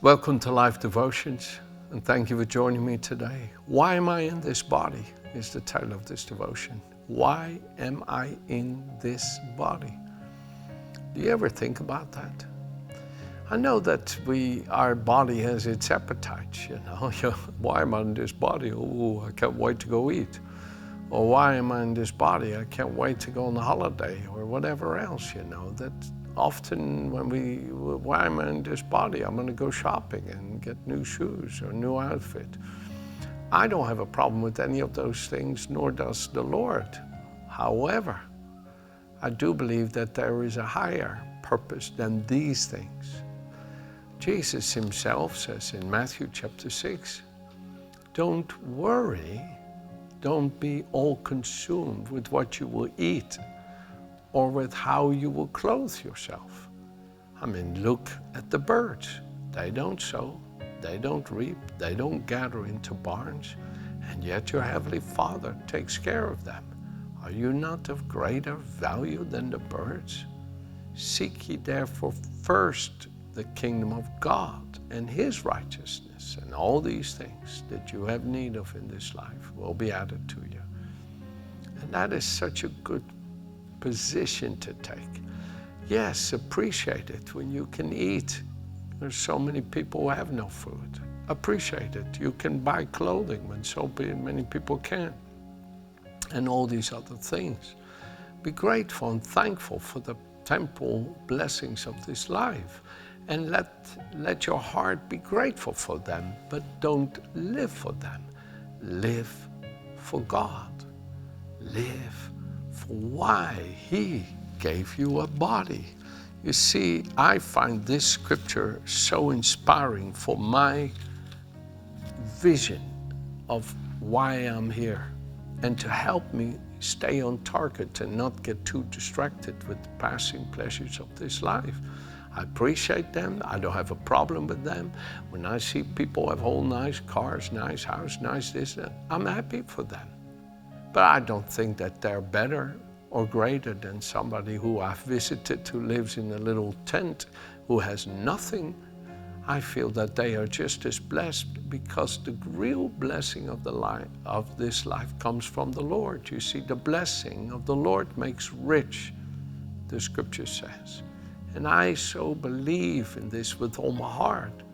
Welcome to Life Devotions, and thank you for joining me today. Why am I in this body? Is the title of this devotion. Why am I in this body? Do you ever think about that? I know that we, our body has its appetites, you know. why am I in this body? Oh, I can't wait to go eat. Or why am I in this body? I can't wait to go on a holiday or whatever else, you know. That often when we, why am I in this body? I'm going to go shopping and get new shoes or new outfit. I don't have a problem with any of those things, nor does the Lord. However, I do believe that there is a higher purpose than these things. Jesus himself says in Matthew chapter 6, don't worry, don't be all consumed with what you will eat or with how you will clothe yourself. I mean, look at the birds. They don't sow, they don't reap, they don't gather into barns, and yet your heavenly Father takes care of them. Are you not of greater value than the birds? Seek ye therefore first the kingdom of God and his righteousness, and all these things that you have need of in this life will be added to you. And that is such a good position to take. Yes, appreciate it when you can eat. There's so many people who have no food. Appreciate it. You can buy clothing when so many people can't. And all these other things. Be grateful and thankful for the temporal blessings of this life. And let, let your heart be grateful for them, but don't live for them. Live for God. Live why He gave you a body. You see, I find this scripture so inspiring for my vision of why I'm here and to help me stay on target and not get too distracted with the passing pleasures of this life. I appreciate them. I don't have a problem with them. When I see people have all nice cars, nice house, nice this, I'm happy for them. But I don't think that they're better or greater than somebody who I've visited who lives in a little tent who has nothing. I feel that they are just as blessed because the real blessing of the life of this life comes from the Lord. You see, the blessing of the Lord makes rich, the scripture says. And I so believe in this with all my heart.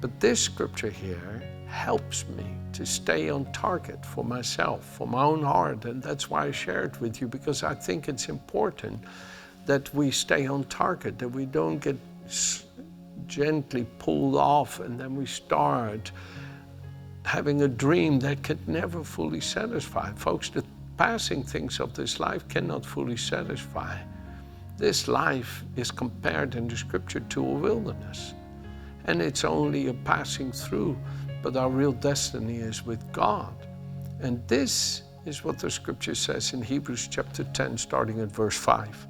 But this scripture here helps me to stay on target for myself, for my own heart. And that's why I share it with you, because I think it's important that we stay on target, that we don't get gently pulled off and then we start having a dream that can never fully satisfy. Folks, the passing things of this life cannot fully satisfy. This life is compared in the scripture to a wilderness, and it's only a passing through but our real destiny is with God. And this is what the scripture says in Hebrews chapter 10, starting at verse 5.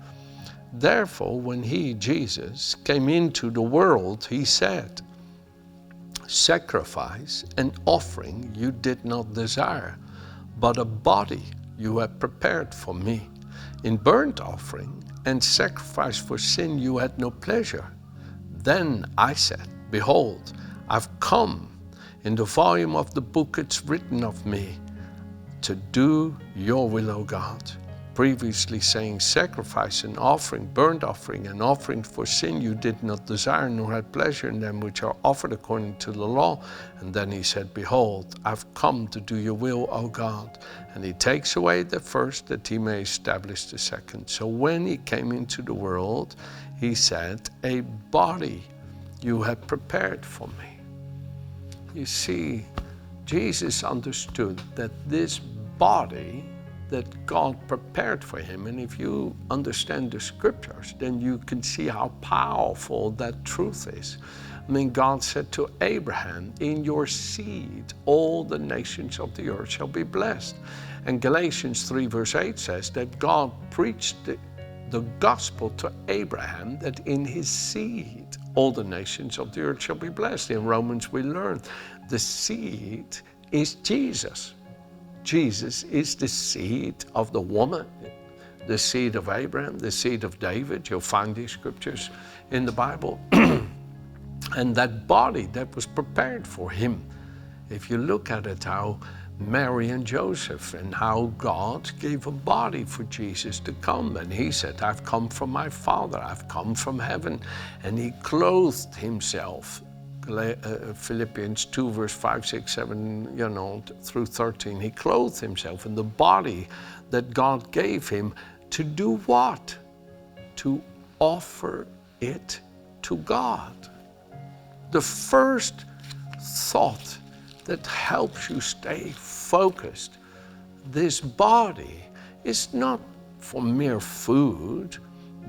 Therefore, when he, Jesus, came into the world, he said, Sacrifice and offering you did not desire, but a body you have prepared for me. In burnt offering and sacrifice for sin you had no pleasure. Then I said, Behold, I've come in the volume of the book it's written of me to do your will, O God. Previously saying, Sacrifice and offering, burnt offering, and offering for sin you did not desire, nor had pleasure in them which are offered according to the law. And then he said, Behold, I've come to do your will, O God. And he takes away the first that he may establish the second. So when he came into the world, he said, A body you have prepared for me. You see, Jesus understood that this body that God prepared for him, and if you understand the scriptures, then you can see how powerful that truth is. I mean, God said to Abraham, In your seed, all the nations of the earth shall be blessed. And Galatians 3, verse 8 says that God preached the gospel to Abraham that in his seed, all the nations of the earth shall be blessed. In Romans, we learn the seed is Jesus. Jesus is the seed of the woman, the seed of Abraham, the seed of David. You'll find these scriptures in the Bible. and that body that was prepared for him. If you look at it, how Mary and Joseph and how God gave a body for Jesus to come. And he said, I've come from my Father, I've come from heaven. And he clothed himself. Uh, Philippians 2, verse 5, 6, 7, you know, through 13. He clothed himself in the body that God gave him to do what? To offer it to God. The first thought that helps you stay focused. This body is not for mere food.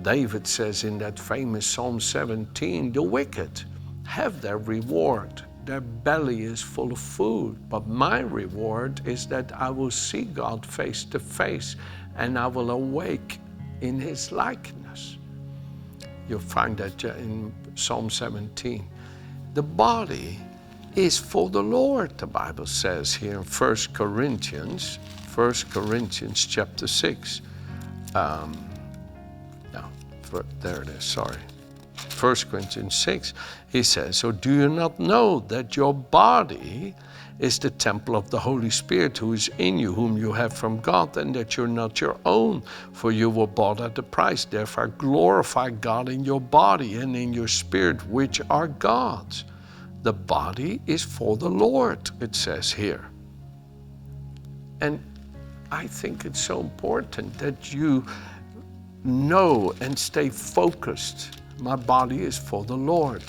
David says in that famous Psalm 17 the wicked have their reward. Their belly is full of food, but my reward is that I will see God face to face and I will awake in his likeness. You'll find that in Psalm 17. The body is for the Lord, the Bible says here in 1 Corinthians, 1 Corinthians chapter 6. Um, no, for, there it is, sorry. 1 Corinthians 6, he says, So do you not know that your body is the temple of the Holy Spirit who is in you, whom you have from God, and that you're not your own, for you were bought at a price. Therefore, glorify God in your body and in your spirit, which are God's. The body is for the Lord, it says here. And I think it's so important that you know and stay focused. My body is for the Lord.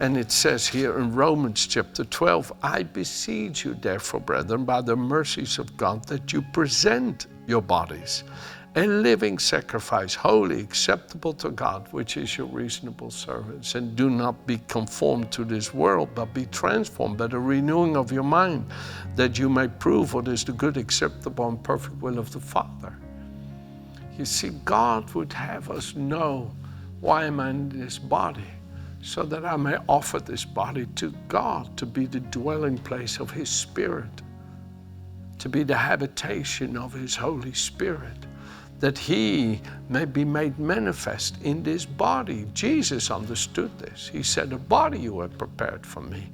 And it says here in Romans chapter 12, I beseech you, therefore, brethren, by the mercies of God, that you present your bodies a living sacrifice, holy, acceptable to God, which is your reasonable service. And do not be conformed to this world, but be transformed by the renewing of your mind, that you may prove what is the good, acceptable, and perfect will of the Father. You see, God would have us know why am I in this body? So that I may offer this body to God to be the dwelling place of His Spirit, to be the habitation of His Holy Spirit that he may be made manifest in this body. Jesus understood this. He said, A body you have prepared for me.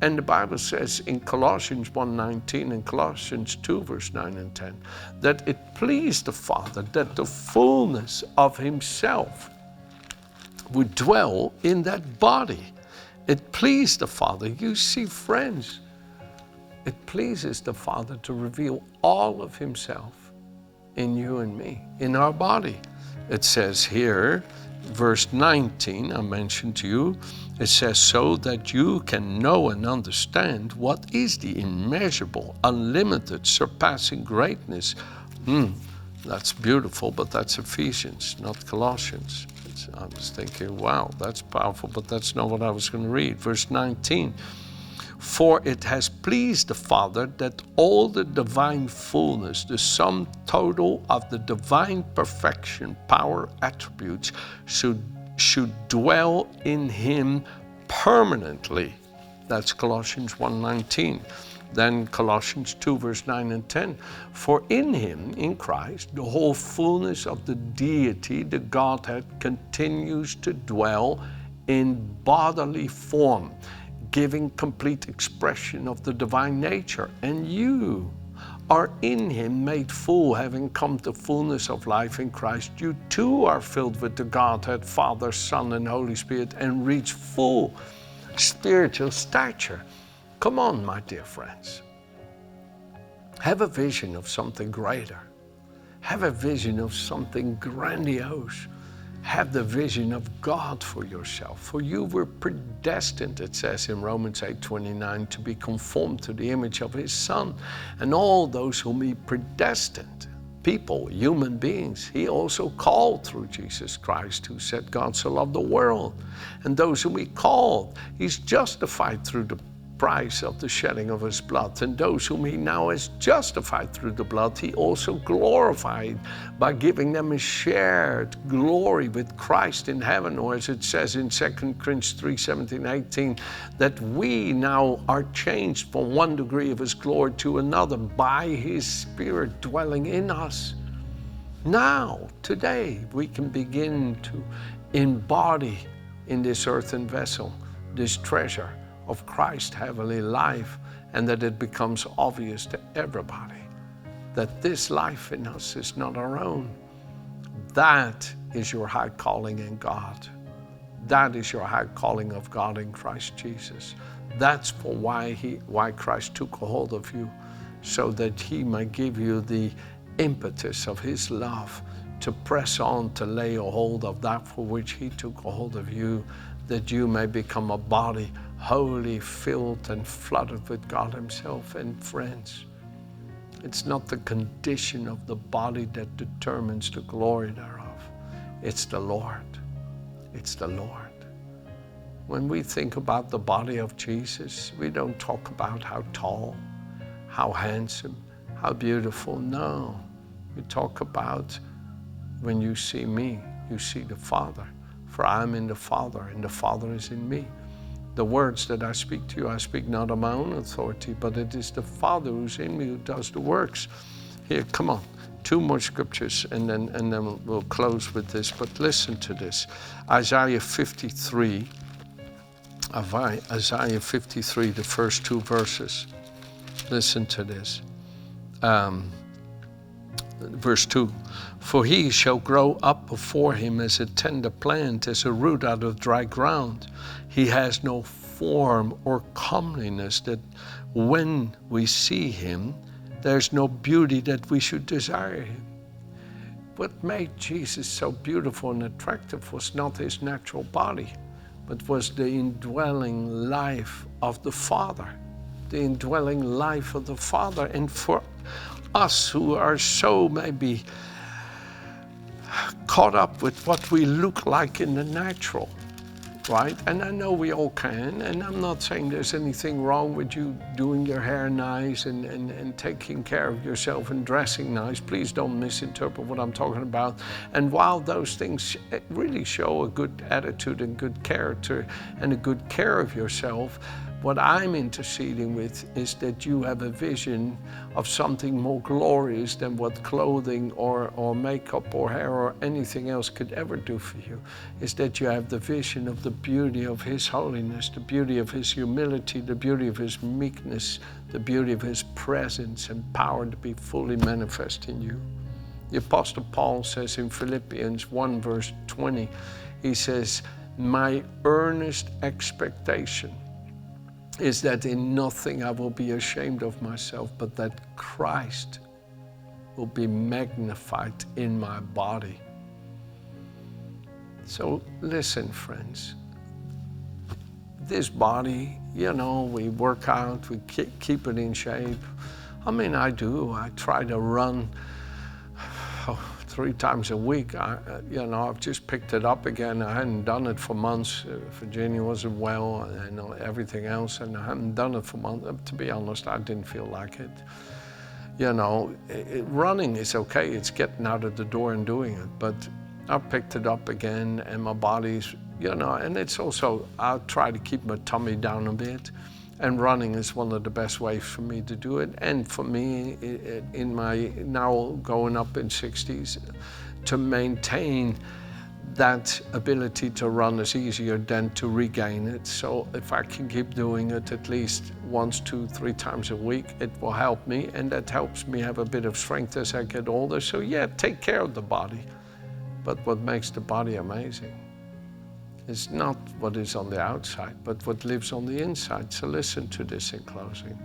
And the Bible says in Colossians 1:19 and Colossians 2 verse 9 and 10 that it pleased the Father that the fullness of himself would dwell in that body. It pleased the Father. You see, friends, it pleases the Father to reveal all of himself in you and me, in our body. It says here, verse 19, I mentioned to you, it says, so that you can know and understand what is the immeasurable, unlimited, surpassing greatness. Hmm, that's beautiful, but that's Ephesians, not Colossians. I was thinking, wow, that's powerful, but that's not what I was going to read. Verse 19. For it has pleased the Father that all the divine fullness, the sum total of the divine perfection, power, attributes, should, should dwell in him permanently. That's Colossians 1:19. Then Colossians 2, verse 9 and 10. For in him, in Christ, the whole fullness of the deity, the Godhead, continues to dwell in bodily form giving complete expression of the divine nature. And you are in him made full, having come to fullness of life in Christ. You too are filled with the Godhead, Father, Son, and Holy Spirit, and reach full spiritual stature. Come on, my dear friends. Have a vision of something greater. Have a vision of something grandiose have the vision of God for yourself. For you were predestined, it says in Romans 8 29, to be conformed to the image of his Son. And all those whom he predestined, people, human beings, he also called through Jesus Christ, who said, God so loved the world. And those whom he called, he's justified through the price of the shedding of his blood. And those whom he now has justified through the blood, he also glorified by giving them a shared glory with Christ in heaven, or as it says in 2 Corinthians 3 17, 18, that we now are changed from one degree of his glory to another by his Spirit dwelling in us. Now, today, we can begin to embody in this earthen vessel this treasure of Christ's heavenly life and that it becomes obvious to everybody that this life in us is not our own. That is your high calling in God. That is your high calling of God in Christ Jesus. That's for why he why Christ took hold of you, so that he might give you the impetus of his love to press on to lay a hold of that for which he took a hold of you, that you may become a body wholly filled and flooded with God Himself and friends. It's not the condition of the body that determines the glory thereof. It's the Lord. It's the Lord. When we think about the body of Jesus, we don't talk about how tall, how handsome, how beautiful. No. We talk about when you see me, you see the Father. For I am in the Father, and the Father is in me. The words that I speak to you, I speak not on my own authority, but it is the Father who's in me who does the works. Here, come on. Two more scriptures and then, and then we'll close with this. But listen to this Isaiah 53. Isaiah 53, the first two verses. Listen to this. Um, verse 2 For he shall grow up before him as a tender plant, as a root out of dry ground. He has no form or comeliness that when we see him, there's no beauty that we should desire him. What made Jesus so beautiful and attractive was not his natural body, but was the indwelling life of the Father. The indwelling life of the Father. And for us who are so maybe caught up with what we look like in the natural, right? And I know we all can, and I'm not saying there's anything wrong with you doing your hair nice and, and, and taking care of yourself and dressing nice. Please don't misinterpret what I'm talking about. And while those things really show a good attitude and good character and a good care of yourself, what I'm interceding with is that you have a vision of something more glorious than what clothing or, or makeup or hair or anything else could ever do for you. Is that you have the vision of the beauty of His holiness, the beauty of His humility, the beauty of His meekness, the beauty of His presence and power to be fully manifest in you. The Apostle Paul says in Philippians 1, verse 20, he says, My earnest expectation is that in nothing I will be ashamed of myself, but that Christ will be magnified in my body. So listen, friends. This body, you know, we work out, we keep it in shape. I mean, I do. I try to run. Oh, three times a week. I, uh, you know, I've just picked it up again. I hadn't done it for months. Uh, Virginia wasn't well and everything else, and I hadn't done it for months. Uh, to be honest, I didn't feel like it. You know, it, running is okay. It's getting out of the door and doing it, but I picked it up again, and my body's, you know, and it's also I try to keep my tummy down a bit and running is one of the best ways for me to do it. And for me, in my now going up in 60s, to maintain that ability to run is easier than to regain it. So if I can keep doing it at least once, two, three times a week, it will help me. And that helps me have a bit of strength as I get older. So yeah, take care of the body. But what makes the body amazing it's not what is on the outside, but what lives on the inside. So listen to this in closing.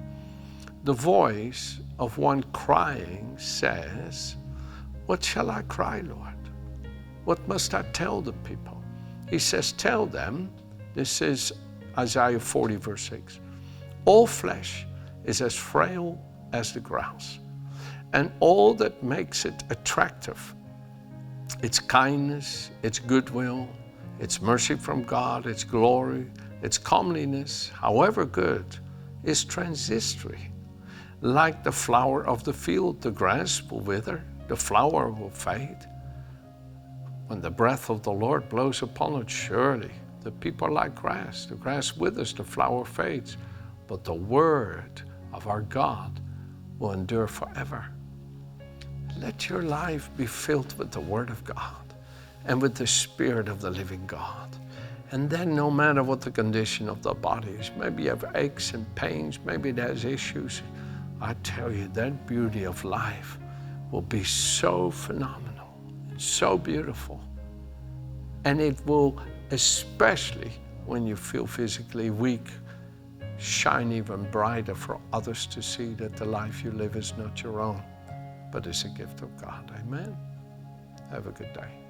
The voice of one crying says, What shall I cry, Lord? What must I tell the people? He says, Tell them, this is Isaiah 40, verse 6. All flesh is as frail as the grass, and all that makes it attractive, its kindness, its goodwill, its mercy from God, its glory, its comeliness, however good, is transitory. Like the flower of the field, the grass will wither, the flower will fade. When the breath of the Lord blows upon it, surely the people are like grass. The grass withers, the flower fades, but the word of our God will endure forever. Let your life be filled with the word of God and with the Spirit of the living God. And then, no matter what the condition of the body is, maybe you have aches and pains, maybe has issues, I tell you, that beauty of life will be so phenomenal, so beautiful. And it will, especially when you feel physically weak, shine even brighter for others to see that the life you live is not your own, but is a gift of God. Amen. Have a good day.